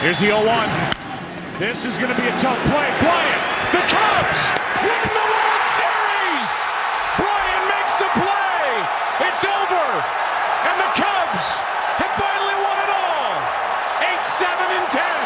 Here's the 0 1. This is going to be a tough play. Bryant, the Cubs win the World Series. Bryant makes the play. It's over. And the Cubs have finally won it all. 8 7 and 10.